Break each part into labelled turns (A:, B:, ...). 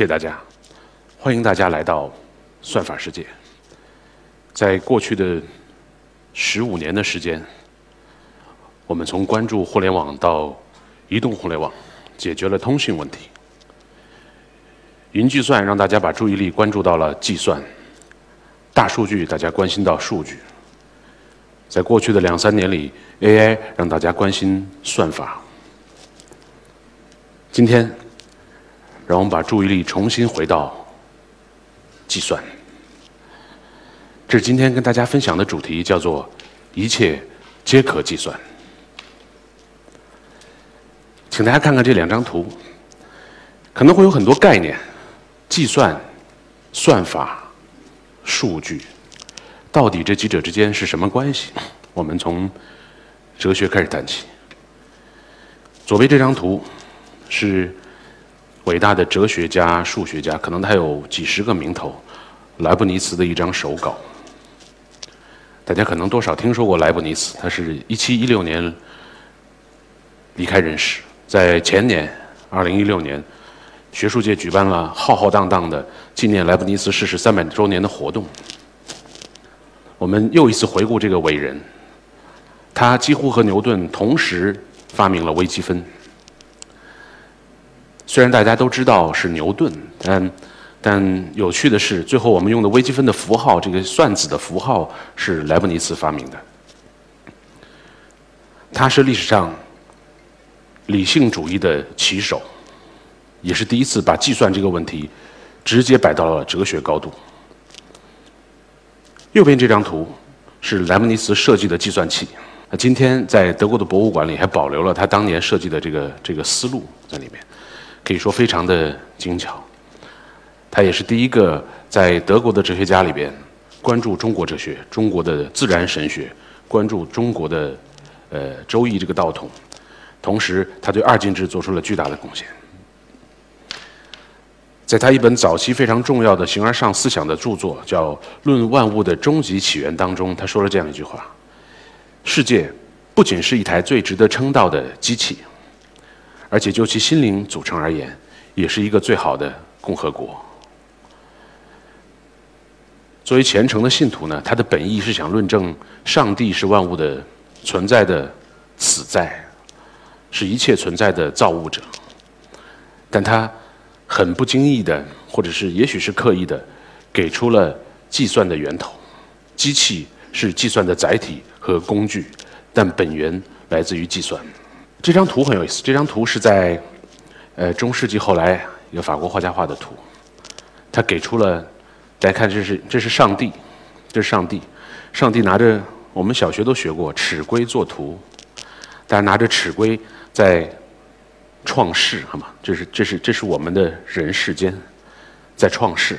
A: 谢谢大家，欢迎大家来到算法世界。在过去的十五年的时间，我们从关注互联网到移动互联网，解决了通讯问题。云计算让大家把注意力关注到了计算，大数据大家关心到数据。在过去的两三年里，AI 让大家关心算法。今天，让我们把注意力重新回到计算。这是今天跟大家分享的主题，叫做“一切皆可计算”。请大家看看这两张图，可能会有很多概念：计算、算法、数据，到底这几者之间是什么关系？我们从哲学开始谈起。左边这张图。是伟大的哲学家、数学家，可能他有几十个名头。莱布尼茨的一张手稿，大家可能多少听说过莱布尼茨。他是一七一六年离开人世，在前年二零一六年，学术界举办了浩浩荡荡的纪念莱布尼茨逝世三百周年的活动。我们又一次回顾这个伟人，他几乎和牛顿同时发明了微积分。虽然大家都知道是牛顿，但但有趣的是，最后我们用的微积分的符号，这个算子的符号是莱布尼茨发明的。他是历史上理性主义的旗手，也是第一次把计算这个问题直接摆到了哲学高度。右边这张图是莱布尼茨设计的计算器，那今天在德国的博物馆里还保留了他当年设计的这个这个思路在里面。可以说非常的精巧，他也是第一个在德国的哲学家里边关注中国哲学、中国的自然神学、关注中国的呃《周易》这个道统，同时他对二进制做出了巨大的贡献。在他一本早期非常重要的形而上思想的著作叫《论万物的终极起源》当中，他说了这样一句话：“世界不仅是一台最值得称道的机器。”而且就其心灵组成而言，也是一个最好的共和国。作为虔诚的信徒呢，他的本意是想论证上帝是万物的存在的此在，是一切存在的造物者。但他很不经意的，或者是也许是刻意的，给出了计算的源头。机器是计算的载体和工具，但本源来自于计算。这张图很有意思。这张图是在，呃，中世纪后来一个法国画家画的图。他给出了，大家看，这是这是上帝，这是上帝，上帝拿着我们小学都学过尺规作图，大家拿着尺规在创世，好吗？这是这是这是我们的人世间在创世，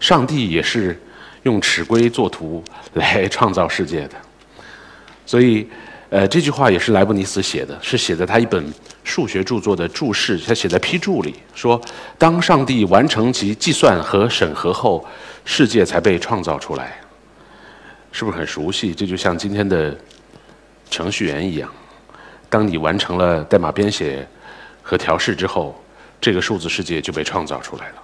A: 上帝也是用尺规作图来创造世界的，所以。呃，这句话也是莱布尼茨写的，是写在他一本数学著作的注释，他写在批注里，说：“当上帝完成其计算和审核后，世界才被创造出来。”是不是很熟悉？这就像今天的程序员一样，当你完成了代码编写和调试之后，这个数字世界就被创造出来了。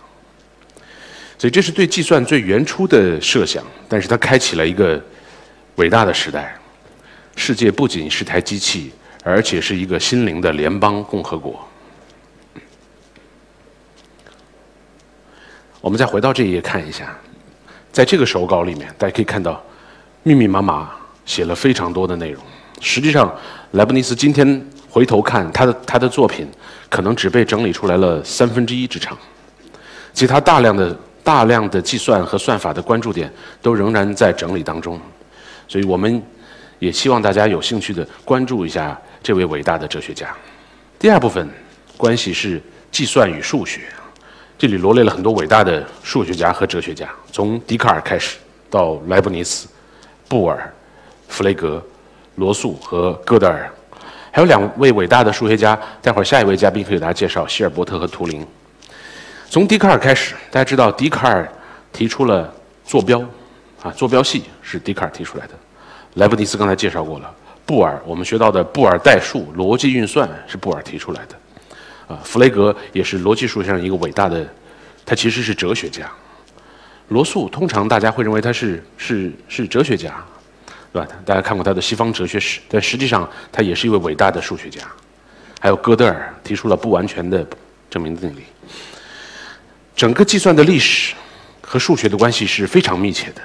A: 所以，这是对计算最原初的设想，但是它开启了一个伟大的时代。世界不仅是台机器，而且是一个心灵的联邦共和国。我们再回到这一页看一下，在这个手稿里面，大家可以看到密密麻麻写了非常多的内容。实际上，莱布尼茨今天回头看他的他的作品，可能只被整理出来了三分之一之长，其他大量的大量的计算和算法的关注点都仍然在整理当中。所以我们。也希望大家有兴趣的关注一下这位伟大的哲学家。第二部分关系是计算与数学，这里罗列了很多伟大的数学家和哲学家，从笛卡尔开始到莱布尼茨、布尔、弗雷格、罗素和哥德尔，还有两位伟大的数学家。待会儿下一位嘉宾会给大家介绍希尔伯特和图灵。从笛卡尔开始，大家知道笛卡尔提出了坐标，啊，坐标系是笛卡尔提出来的。莱布尼茨刚才介绍过了，布尔我们学到的布尔代数、逻辑运算是布尔提出来的，啊，弗雷格也是逻辑数学上一个伟大的他其实是哲学家。罗素通常大家会认为他是是是哲学家，对吧？大家看过他的《西方哲学史》，但实际上他也是一位伟大的数学家。还有哥德尔提出了不完全的证明定理。整个计算的历史和数学的关系是非常密切的，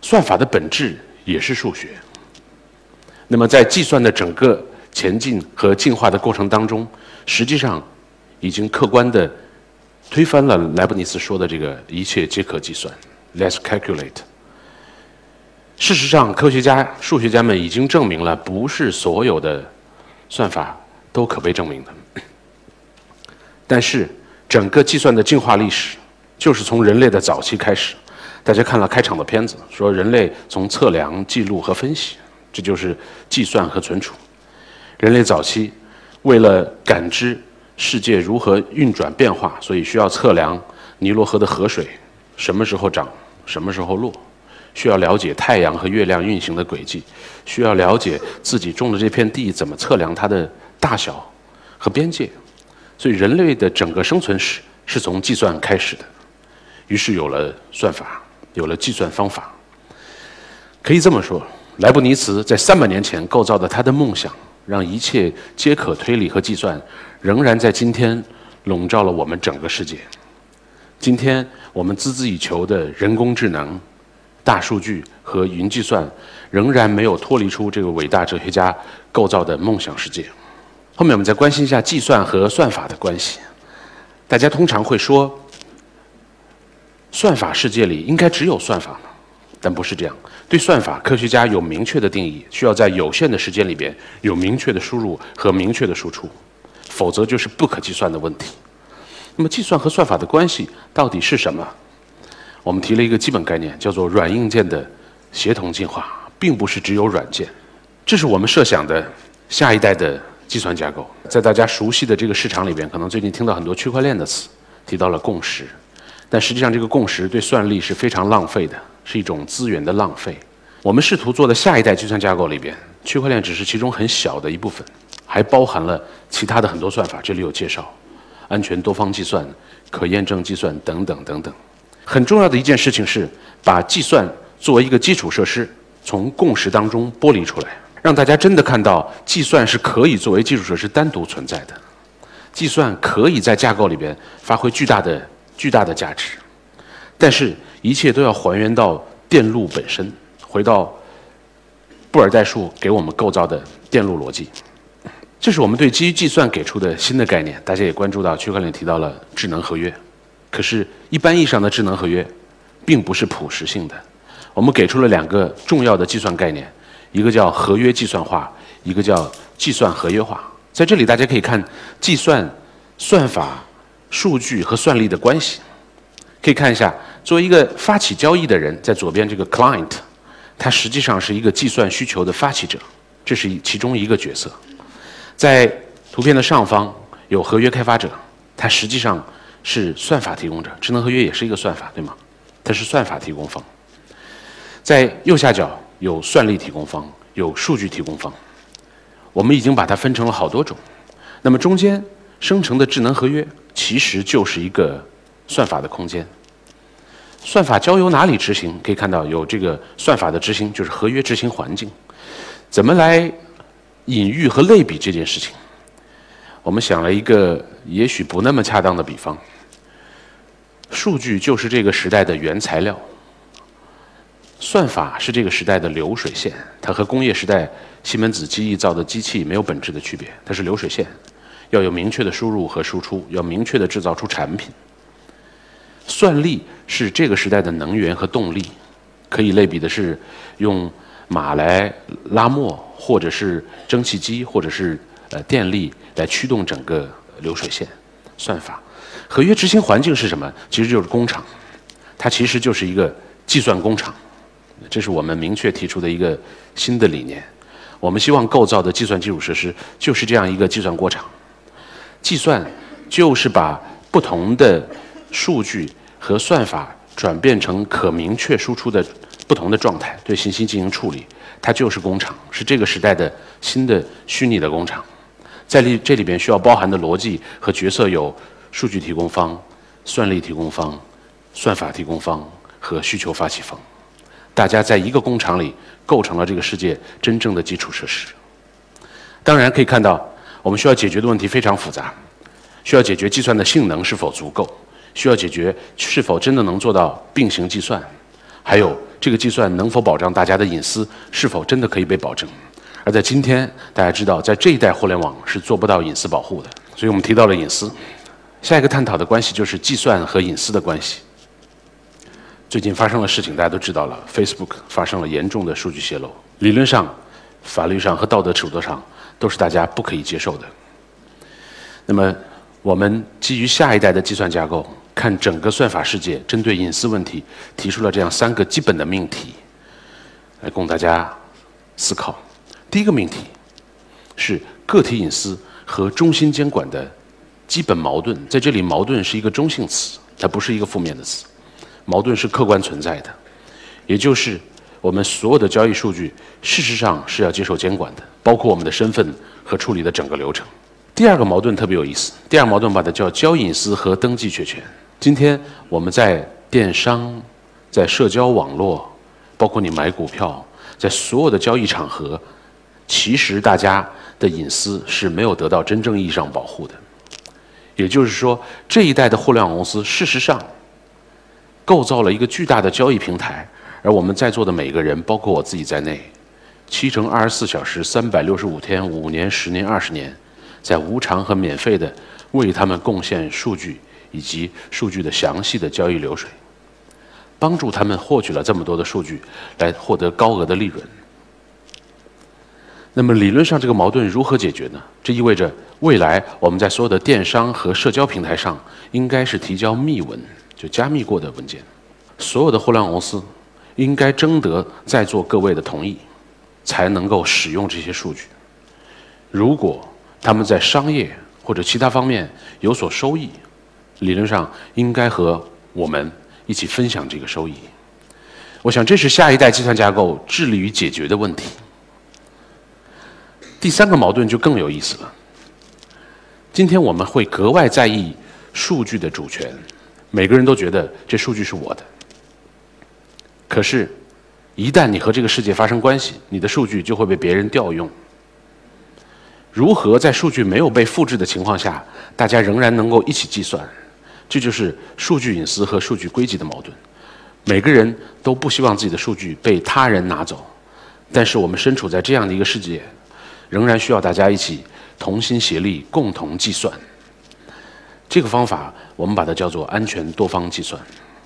A: 算法的本质也是数学。那么在计算的整个前进和进化的过程当中，实际上已经客观的。推翻了莱布尼茨说的这个一切皆可计算，Let's calculate。事实上，科学家、数学家们已经证明了，不是所有的算法都可被证明的。但是，整个计算的进化历史，就是从人类的早期开始。大家看了开场的片子，说人类从测量、记录和分析，这就是计算和存储。人类早期为了感知。世界如何运转变化？所以需要测量尼罗河的河水什么时候涨，什么时候落；需要了解太阳和月亮运行的轨迹；需要了解自己种的这片地怎么测量它的大小和边界。所以人类的整个生存史是从计算开始的。于是有了算法，有了计算方法。可以这么说，莱布尼茨在三百年前构造的他的梦想。让一切皆可推理和计算，仍然在今天笼罩了我们整个世界。今天我们孜孜以求的人工智能、大数据和云计算，仍然没有脱离出这个伟大哲学家构造的梦想世界。后面我们再关心一下计算和算法的关系。大家通常会说，算法世界里应该只有算法呢，但不是这样。对算法，科学家有明确的定义，需要在有限的时间里边有明确的输入和明确的输出，否则就是不可计算的问题。那么，计算和算法的关系到底是什么？我们提了一个基本概念，叫做软硬件的协同进化，并不是只有软件。这是我们设想的下一代的计算架构。在大家熟悉的这个市场里边，可能最近听到很多区块链的词，提到了共识，但实际上这个共识对算力是非常浪费的。是一种资源的浪费。我们试图做的下一代计算架构里边，区块链只是其中很小的一部分，还包含了其他的很多算法。这里有介绍，安全多方计算、可验证计算等等等等。很重要的一件事情是，把计算作为一个基础设施，从共识当中剥离出来，让大家真的看到计算是可以作为基础设施单独存在的。计算可以在架构里边发挥巨大的、巨大的价值，但是。一切都要还原到电路本身，回到布尔代数给我们构造的电路逻辑。这是我们对基于计算给出的新的概念。大家也关注到区块链提到了智能合约，可是，一般意义上的智能合约并不是普适性的。我们给出了两个重要的计算概念，一个叫合约计算化，一个叫计算合约化。在这里，大家可以看计算、算法、数据和算力的关系，可以看一下。作为一个发起交易的人，在左边这个 client，他实际上是一个计算需求的发起者，这是其中一个角色。在图片的上方有合约开发者，他实际上是算法提供者。智能合约也是一个算法，对吗？它是算法提供方。在右下角有算力提供方，有数据提供方。我们已经把它分成了好多种。那么中间生成的智能合约其实就是一个算法的空间。算法交由哪里执行？可以看到有这个算法的执行，就是合约执行环境。怎么来隐喻和类比这件事情？我们想了一个也许不那么恰当的比方：数据就是这个时代的原材料，算法是这个时代的流水线。它和工业时代西门子机翼造的机器没有本质的区别，它是流水线，要有明确的输入和输出，要明确的制造出产品。算力是这个时代的能源和动力，可以类比的是用马来拉磨，或者是蒸汽机，或者是呃电力来驱动整个流水线。算法合约执行环境是什么？其实就是工厂，它其实就是一个计算工厂。这是我们明确提出的一个新的理念。我们希望构造的计算基础设施就是这样一个计算过程。计算就是把不同的。数据和算法转变成可明确输出的不同的状态，对信息进行处理，它就是工厂，是这个时代的新的虚拟的工厂。在里这里边需要包含的逻辑和角色有：数据提供方、算力提供方、算法提供方和需求发起方，大家在一个工厂里构成了这个世界真正的基础设施。当然可以看到，我们需要解决的问题非常复杂，需要解决计算的性能是否足够，需要解决是否真的能做到并行计算，还有这个计算能否保障大家的隐私，是否真的可以被保证。而在今天，大家知道，在这一代互联网是做不到隐私保护的，所以我们提到了隐私。下一个探讨的关系就是计算和隐私的关系。最近发生的事情大家都知道了，Facebook 发生了严重的数据泄露，理论上、法律上和道德尺度上都是大家不可以接受的。那么，我们基于下一代的计算架构，看整个算法世界，针对隐私问题提出了这样三个基本的命题，来供大家思考。第一个命题是个体隐私和中心监管的。基本矛盾在这里，矛盾是一个中性词，它不是一个负面的词。矛盾是客观存在的，也就是我们所有的交易数据，事实上是要接受监管的，包括我们的身份和处理的整个流程。第二个矛盾特别有意思，第二个矛盾把它叫交易隐私和登记确权。今天我们在电商、在社交网络，包括你买股票，在所有的交易场合，其实大家的隐私是没有得到真正意义上保护的。也就是说，这一代的互联网公司事实上构造了一个巨大的交易平台，而我们在座的每一个人，包括我自己在内，七乘二十四小时、三百六十五天、五年、十年、二十年，在无偿和免费的为他们贡献数据以及数据的详细的交易流水，帮助他们获取了这么多的数据，来获得高额的利润。那么理论上，这个矛盾如何解决呢？这意味着未来我们在所有的电商和社交平台上，应该是提交密文，就加密过的文件。所有的互联网公司应该征得在座各位的同意，才能够使用这些数据。如果他们在商业或者其他方面有所收益，理论上应该和我们一起分享这个收益。我想，这是下一代计算架构致力于解决的问题。第三个矛盾就更有意思了。今天我们会格外在意数据的主权，每个人都觉得这数据是我的。可是，一旦你和这个世界发生关系，你的数据就会被别人调用。如何在数据没有被复制的情况下，大家仍然能够一起计算？这就是数据隐私和数据归集的矛盾。每个人都不希望自己的数据被他人拿走，但是我们身处在这样的一个世界。仍然需要大家一起同心协力，共同计算。这个方法我们把它叫做安全多方计算。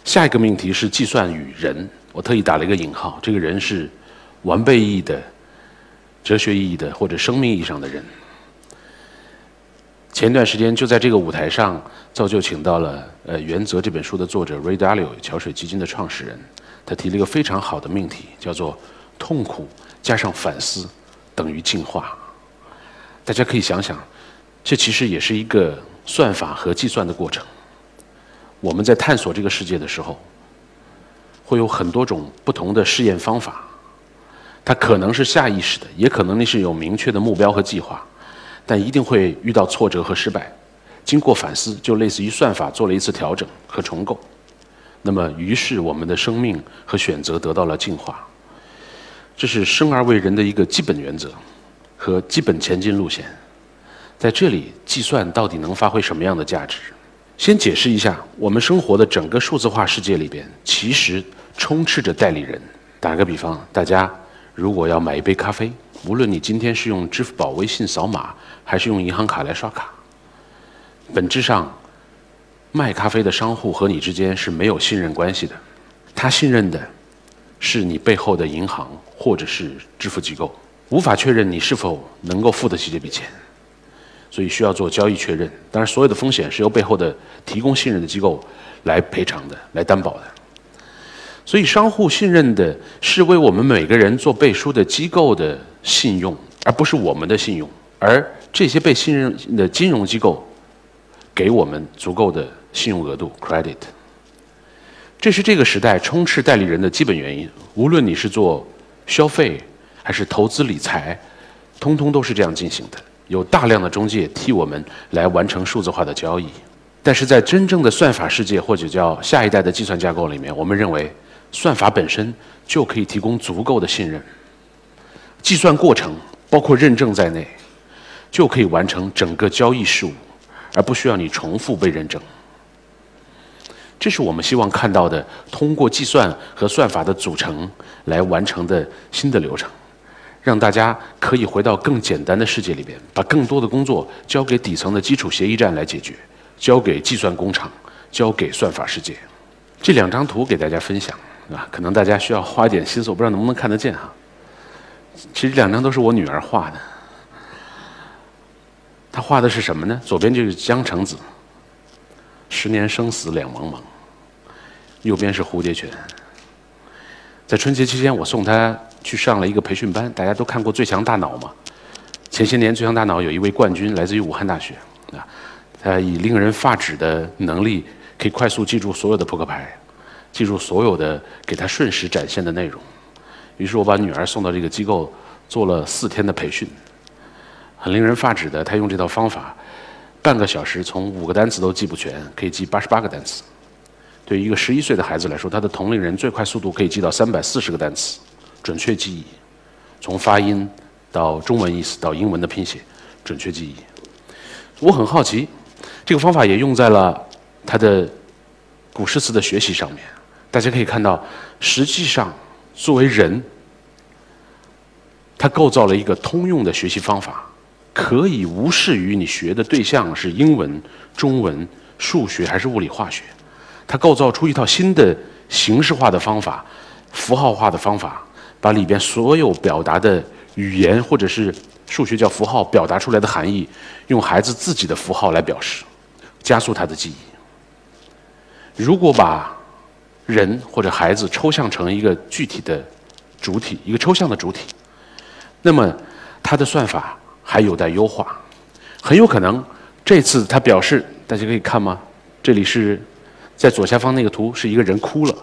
A: 下一个命题是计算与人，我特意打了一个引号，这个人是完备意义的、哲学意义的或者生命意义上的人。前段时间就在这个舞台上，造就请到了呃《原则》这本书的作者 Ray Dalio，桥水基金的创始人，他提了一个非常好的命题，叫做痛苦加上反思。等于进化，大家可以想想，这其实也是一个算法和计算的过程。我们在探索这个世界的时候，会有很多种不同的试验方法，它可能是下意识的，也可能你是有明确的目标和计划，但一定会遇到挫折和失败。经过反思，就类似于算法做了一次调整和重构，那么于是我们的生命和选择得到了进化。这是生而为人的一个基本原则和基本前进路线。在这里，计算到底能发挥什么样的价值？先解释一下，我们生活的整个数字化世界里边，其实充斥着代理人。打个比方，大家如果要买一杯咖啡，无论你今天是用支付宝、微信扫码，还是用银行卡来刷卡，本质上，卖咖啡的商户和你之间是没有信任关系的。他信任的。是你背后的银行或者是支付机构，无法确认你是否能够付得起这笔钱，所以需要做交易确认。当然，所有的风险是由背后的提供信任的机构来赔偿的、来担保的。所以，商户信任的是为我们每个人做背书的机构的信用，而不是我们的信用。而这些被信任的金融机构给我们足够的信用额度 （credit）。这是这个时代充斥代理人的基本原因。无论你是做消费还是投资理财，通通都是这样进行的。有大量的中介替我们来完成数字化的交易。但是在真正的算法世界或者叫下一代的计算架构里面，我们认为算法本身就可以提供足够的信任，计算过程包括认证在内，就可以完成整个交易事务，而不需要你重复被认证。这是我们希望看到的，通过计算和算法的组成来完成的新的流程，让大家可以回到更简单的世界里边，把更多的工作交给底层的基础协议站来解决，交给计算工厂，交给算法世界。这两张图给大家分享啊，可能大家需要花一点心思，我不知道能不能看得见哈。其实两张都是我女儿画的，她画的是什么呢？左边就是江城子。十年生死两茫茫，右边是蝴蝶泉。在春节期间，我送他去上了一个培训班。大家都看过《最强大脑》吗？前些年，《最强大脑》有一位冠军，来自于武汉大学，啊，他以令人发指的能力，可以快速记住所有的扑克牌，记住所有的给他瞬时展现的内容。于是我把女儿送到这个机构，做了四天的培训。很令人发指的，他用这套方法。半个小时从五个单词都记不全，可以记八十八个单词。对于一个十一岁的孩子来说，他的同龄人最快速度可以记到三百四十个单词，准确记忆，从发音到中文意思到英文的拼写，准确记忆。我很好奇，这个方法也用在了他的古诗词的学习上面。大家可以看到，实际上作为人，他构造了一个通用的学习方法。可以无视于你学的对象是英文、中文、数学还是物理化学，它构造出一套新的形式化的方法、符号化的方法，把里边所有表达的语言或者是数学叫符号表达出来的含义，用孩子自己的符号来表示，加速他的记忆。如果把人或者孩子抽象成一个具体的主体，一个抽象的主体，那么它的算法。还有待优化，很有可能这次他表示，大家可以看吗？这里是在左下方那个图，是一个人哭了。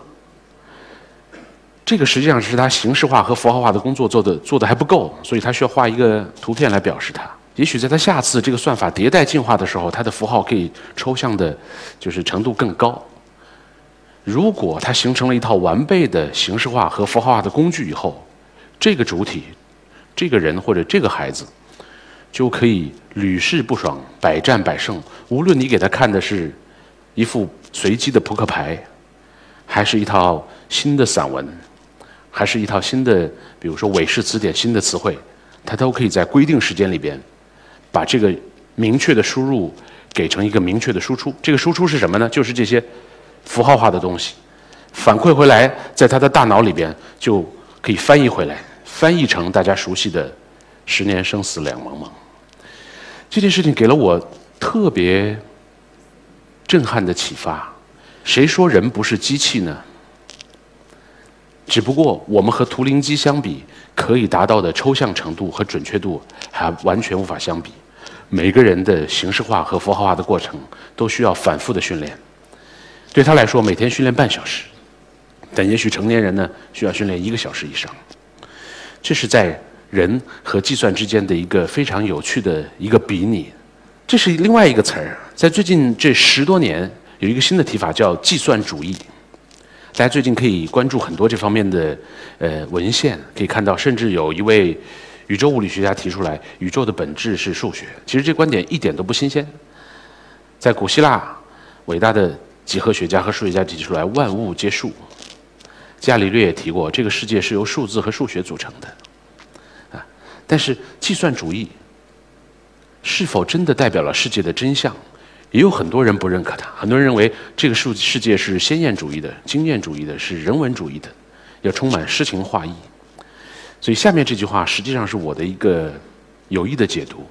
A: 这个实际上是他形式化和符号化的工作做的做的还不够，所以他需要画一个图片来表示它。也许在他下次这个算法迭代进化的时候，他的符号可以抽象的，就是程度更高。如果它形成了一套完备的形式化和符号化的工具以后，这个主体，这个人或者这个孩子。就可以屡试不爽，百战百胜。无论你给他看的是一副随机的扑克牌，还是一套新的散文，还是一套新的，比如说韦氏词典新的词汇，他都可以在规定时间里边，把这个明确的输入给成一个明确的输出。这个输出是什么呢？就是这些符号化的东西，反馈回来，在他的大脑里边就可以翻译回来，翻译成大家熟悉的“十年生死两茫茫”。这件事情给了我特别震撼的启发。谁说人不是机器呢？只不过我们和图灵机相比，可以达到的抽象程度和准确度还完全无法相比。每个人的形式化和符号化的过程都需要反复的训练。对他来说，每天训练半小时，但也许成年人呢，需要训练一个小时以上。这是在。人和计算之间的一个非常有趣的一个比拟，这是另外一个词儿。在最近这十多年，有一个新的提法叫计算主义。大家最近可以关注很多这方面的呃文献，可以看到，甚至有一位宇宙物理学家提出来，宇宙的本质是数学。其实这观点一点都不新鲜，在古希腊，伟大的几何学家和数学家提出来，万物皆数。伽利略也提过，这个世界是由数字和数学组成的啊。但是，计算主义是否真的代表了世界的真相？也有很多人不认可它。很多人认为这个世世界是先验主义的、经验主义的，是人文主义的，要充满诗情画意。所以，下面这句话实际上是我的一个有意的解读：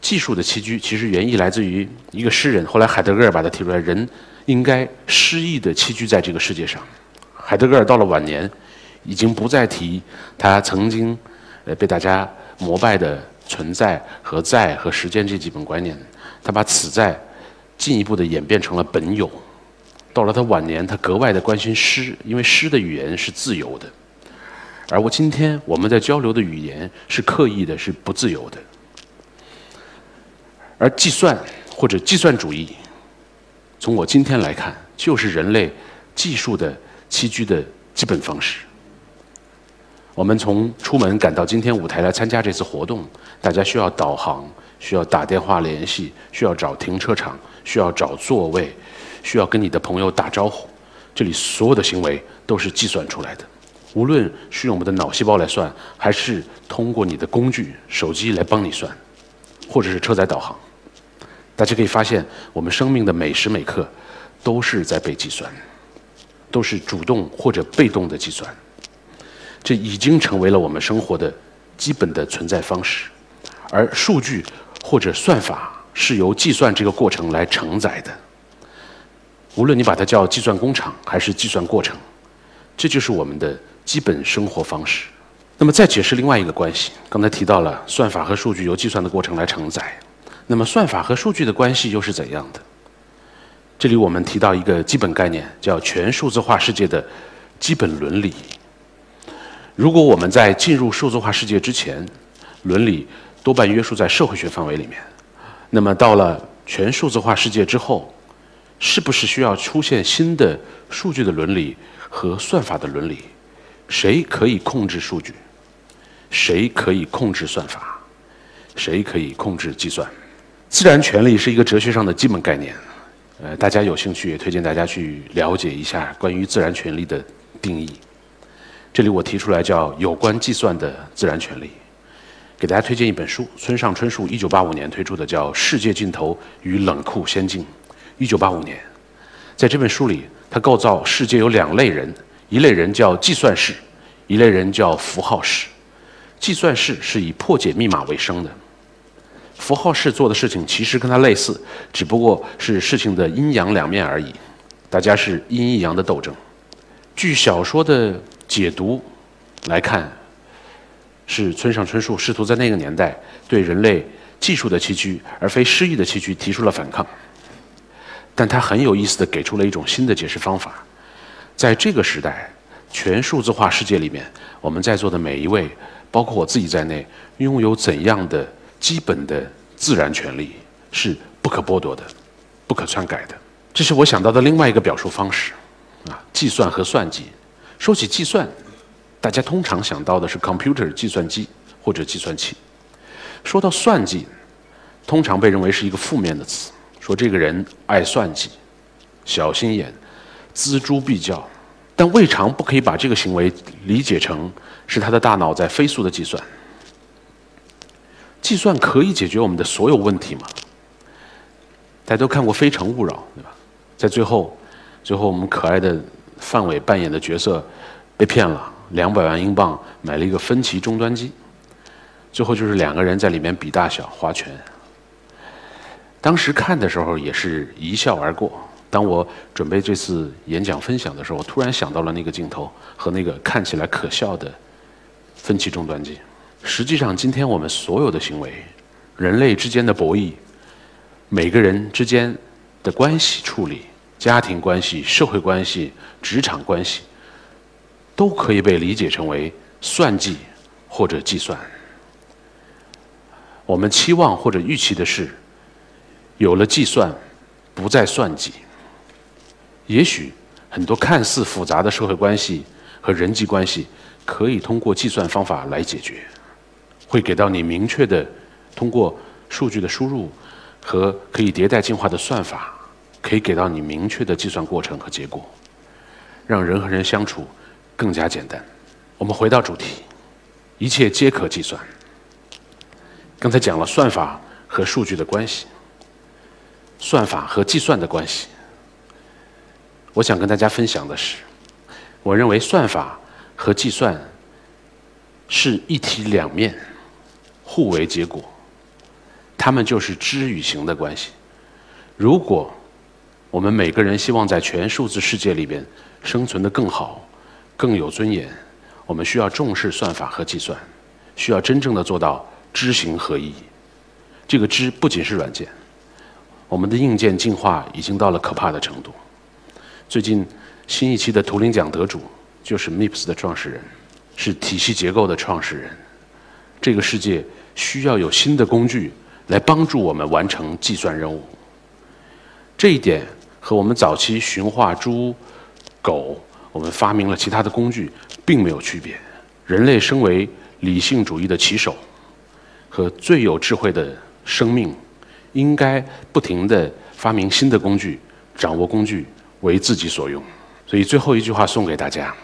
A: 技术的栖居，其实原意来自于一个诗人，后来海德格尔把它提出来，人应该诗意的栖居在这个世界上。海德格尔到了晚年。已经不再提他曾经，呃，被大家膜拜的存在和在和时间这几本观念，他把此在进一步的演变成了本有。到了他晚年，他格外的关心诗，因为诗的语言是自由的，而我今天我们在交流的语言是刻意的，是不自由的。而计算或者计算主义，从我今天来看，就是人类技术的栖居的基本方式。我们从出门赶到今天舞台来参加这次活动，大家需要导航，需要打电话联系，需要找停车场，需要找座位，需要跟你的朋友打招呼。这里所有的行为都是计算出来的，无论是用我们的脑细胞来算，还是通过你的工具手机来帮你算，或者是车载导航。大家可以发现，我们生命的每时每刻都是在被计算，都是主动或者被动的计算。这已经成为了我们生活的基本的存在方式，而数据或者算法是由计算这个过程来承载的。无论你把它叫计算工厂还是计算过程，这就是我们的基本生活方式。那么再解释另外一个关系，刚才提到了算法和数据由计算的过程来承载，那么算法和数据的关系又是怎样的？这里我们提到一个基本概念，叫全数字化世界的基本伦理。如果我们在进入数字化世界之前，伦理多半约束在社会学范围里面，那么到了全数字化世界之后，是不是需要出现新的数据的伦理和算法的伦理？谁可以控制数据？谁可以控制算法？谁可以控制计算？自然权利是一个哲学上的基本概念，呃，大家有兴趣也推荐大家去了解一下关于自然权利的定义。这里我提出来叫有关计算的自然权利，给大家推荐一本书，村上春树一九八五年推出的叫《世界尽头与冷酷仙境》。一九八五年，在这本书里，他构造世界有两类人，一类人叫计算式，一类人叫符号式。计算式是以破解密码为生的，符号式做的事情其实跟它类似，只不过是事情的阴阳两面而已，大家是阴阳的斗争。据小说的。解读来看，是村上春树试图在那个年代对人类技术的崎岖，而非诗意的崎岖提出了反抗。但他很有意思的给出了一种新的解释方法。在这个时代，全数字化世界里面，我们在座的每一位，包括我自己在内，拥有怎样的基本的自然权利是不可剥夺的、不可篡改的？这是我想到的另外一个表述方式，啊，计算和算计。说起计算，大家通常想到的是 computer 计算机或者计算器。说到算计，通常被认为是一个负面的词，说这个人爱算计、小心眼、锱铢必较。但未尝不可以把这个行为理解成是他的大脑在飞速的计算。计算可以解决我们的所有问题吗？大家都看过《非诚勿扰》，对吧？在最后，最后我们可爱的。范伟扮演的角色被骗了两百万英镑，买了一个分歧终端机，最后就是两个人在里面比大小划拳。当时看的时候也是一笑而过。当我准备这次演讲分享的时候，我突然想到了那个镜头和那个看起来可笑的分歧终端机。实际上，今天我们所有的行为，人类之间的博弈，每个人之间的关系处理。家庭关系、社会关系、职场关系，都可以被理解成为算计或者计算。我们期望或者预期的是，有了计算，不再算计。也许很多看似复杂的社会关系和人际关系，可以通过计算方法来解决，会给到你明确的通过数据的输入和可以迭代进化的算法。可以给到你明确的计算过程和结果，让人和人相处更加简单。我们回到主题，一切皆可计算。刚才讲了算法和数据的关系，算法和计算的关系。我想跟大家分享的是，我认为算法和计算是一体两面，互为结果，它们就是知与行的关系。如果我们每个人希望在全数字世界里边生存的更好、更有尊严。我们需要重视算法和计算，需要真正的做到知行合一。这个知不仅是软件，我们的硬件进化已经到了可怕的程度。最近新一期的图灵奖得主就是 MIPS 的创始人，是体系结构的创始人。这个世界需要有新的工具来帮助我们完成计算任务。这一点和我们早期驯化猪、狗，我们发明了其他的工具，并没有区别。人类身为理性主义的棋手和最有智慧的生命，应该不停地发明新的工具，掌握工具为自己所用。所以最后一句话送给大家，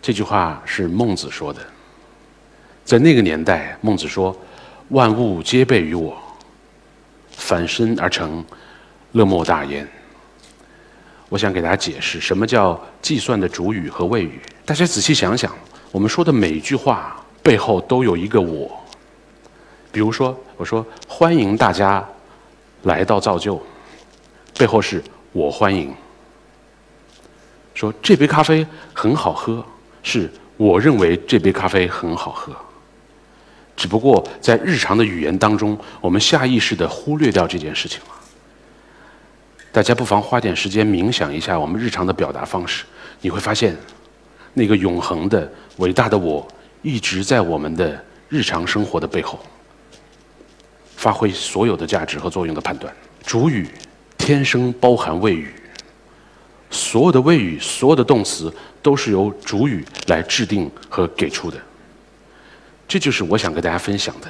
A: 这句话是孟子说的。在那个年代，孟子说：“万物皆备于我，反身而成，乐莫大焉。”我想给大家解释什么叫计算的主语和谓语。大家仔细想想，我们说的每一句话背后都有一个我。比如说，我说欢迎大家来到造就，背后是我欢迎。说这杯咖啡很好喝，是我认为这杯咖啡很好喝。只不过在日常的语言当中，我们下意识地忽略掉这件事情了。大家不妨花点时间冥想一下我们日常的表达方式，你会发现，那个永恒的、伟大的我，一直在我们的日常生活的背后，发挥所有的价值和作用的判断。主语天生包含谓语，所有的谓语、所有的动词都是由主语来制定和给出的。这就是我想跟大家分享的。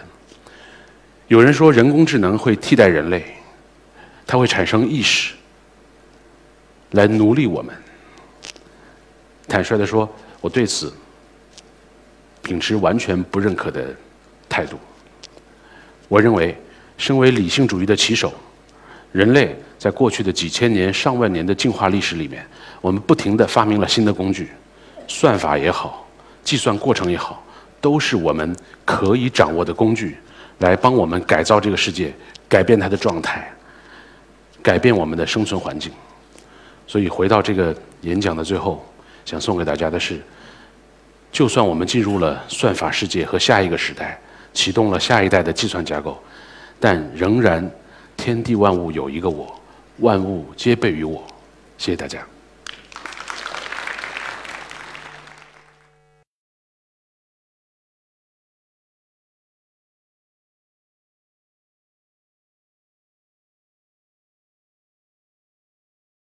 A: 有人说人工智能会替代人类。它会产生意识，来奴隶我们。坦率的说，我对此秉持完全不认可的态度。我认为，身为理性主义的旗手，人类在过去的几千年、上万年的进化历史里面，我们不停地发明了新的工具，算法也好，计算过程也好，都是我们可以掌握的工具，来帮我们改造这个世界，改变它的状态。改变我们的生存环境，所以回到这个演讲的最后，想送给大家的是：就算我们进入了算法世界和下一个时代，启动了下一代的计算架构，但仍然天地万物有一个我，万物皆备于我。谢谢大家。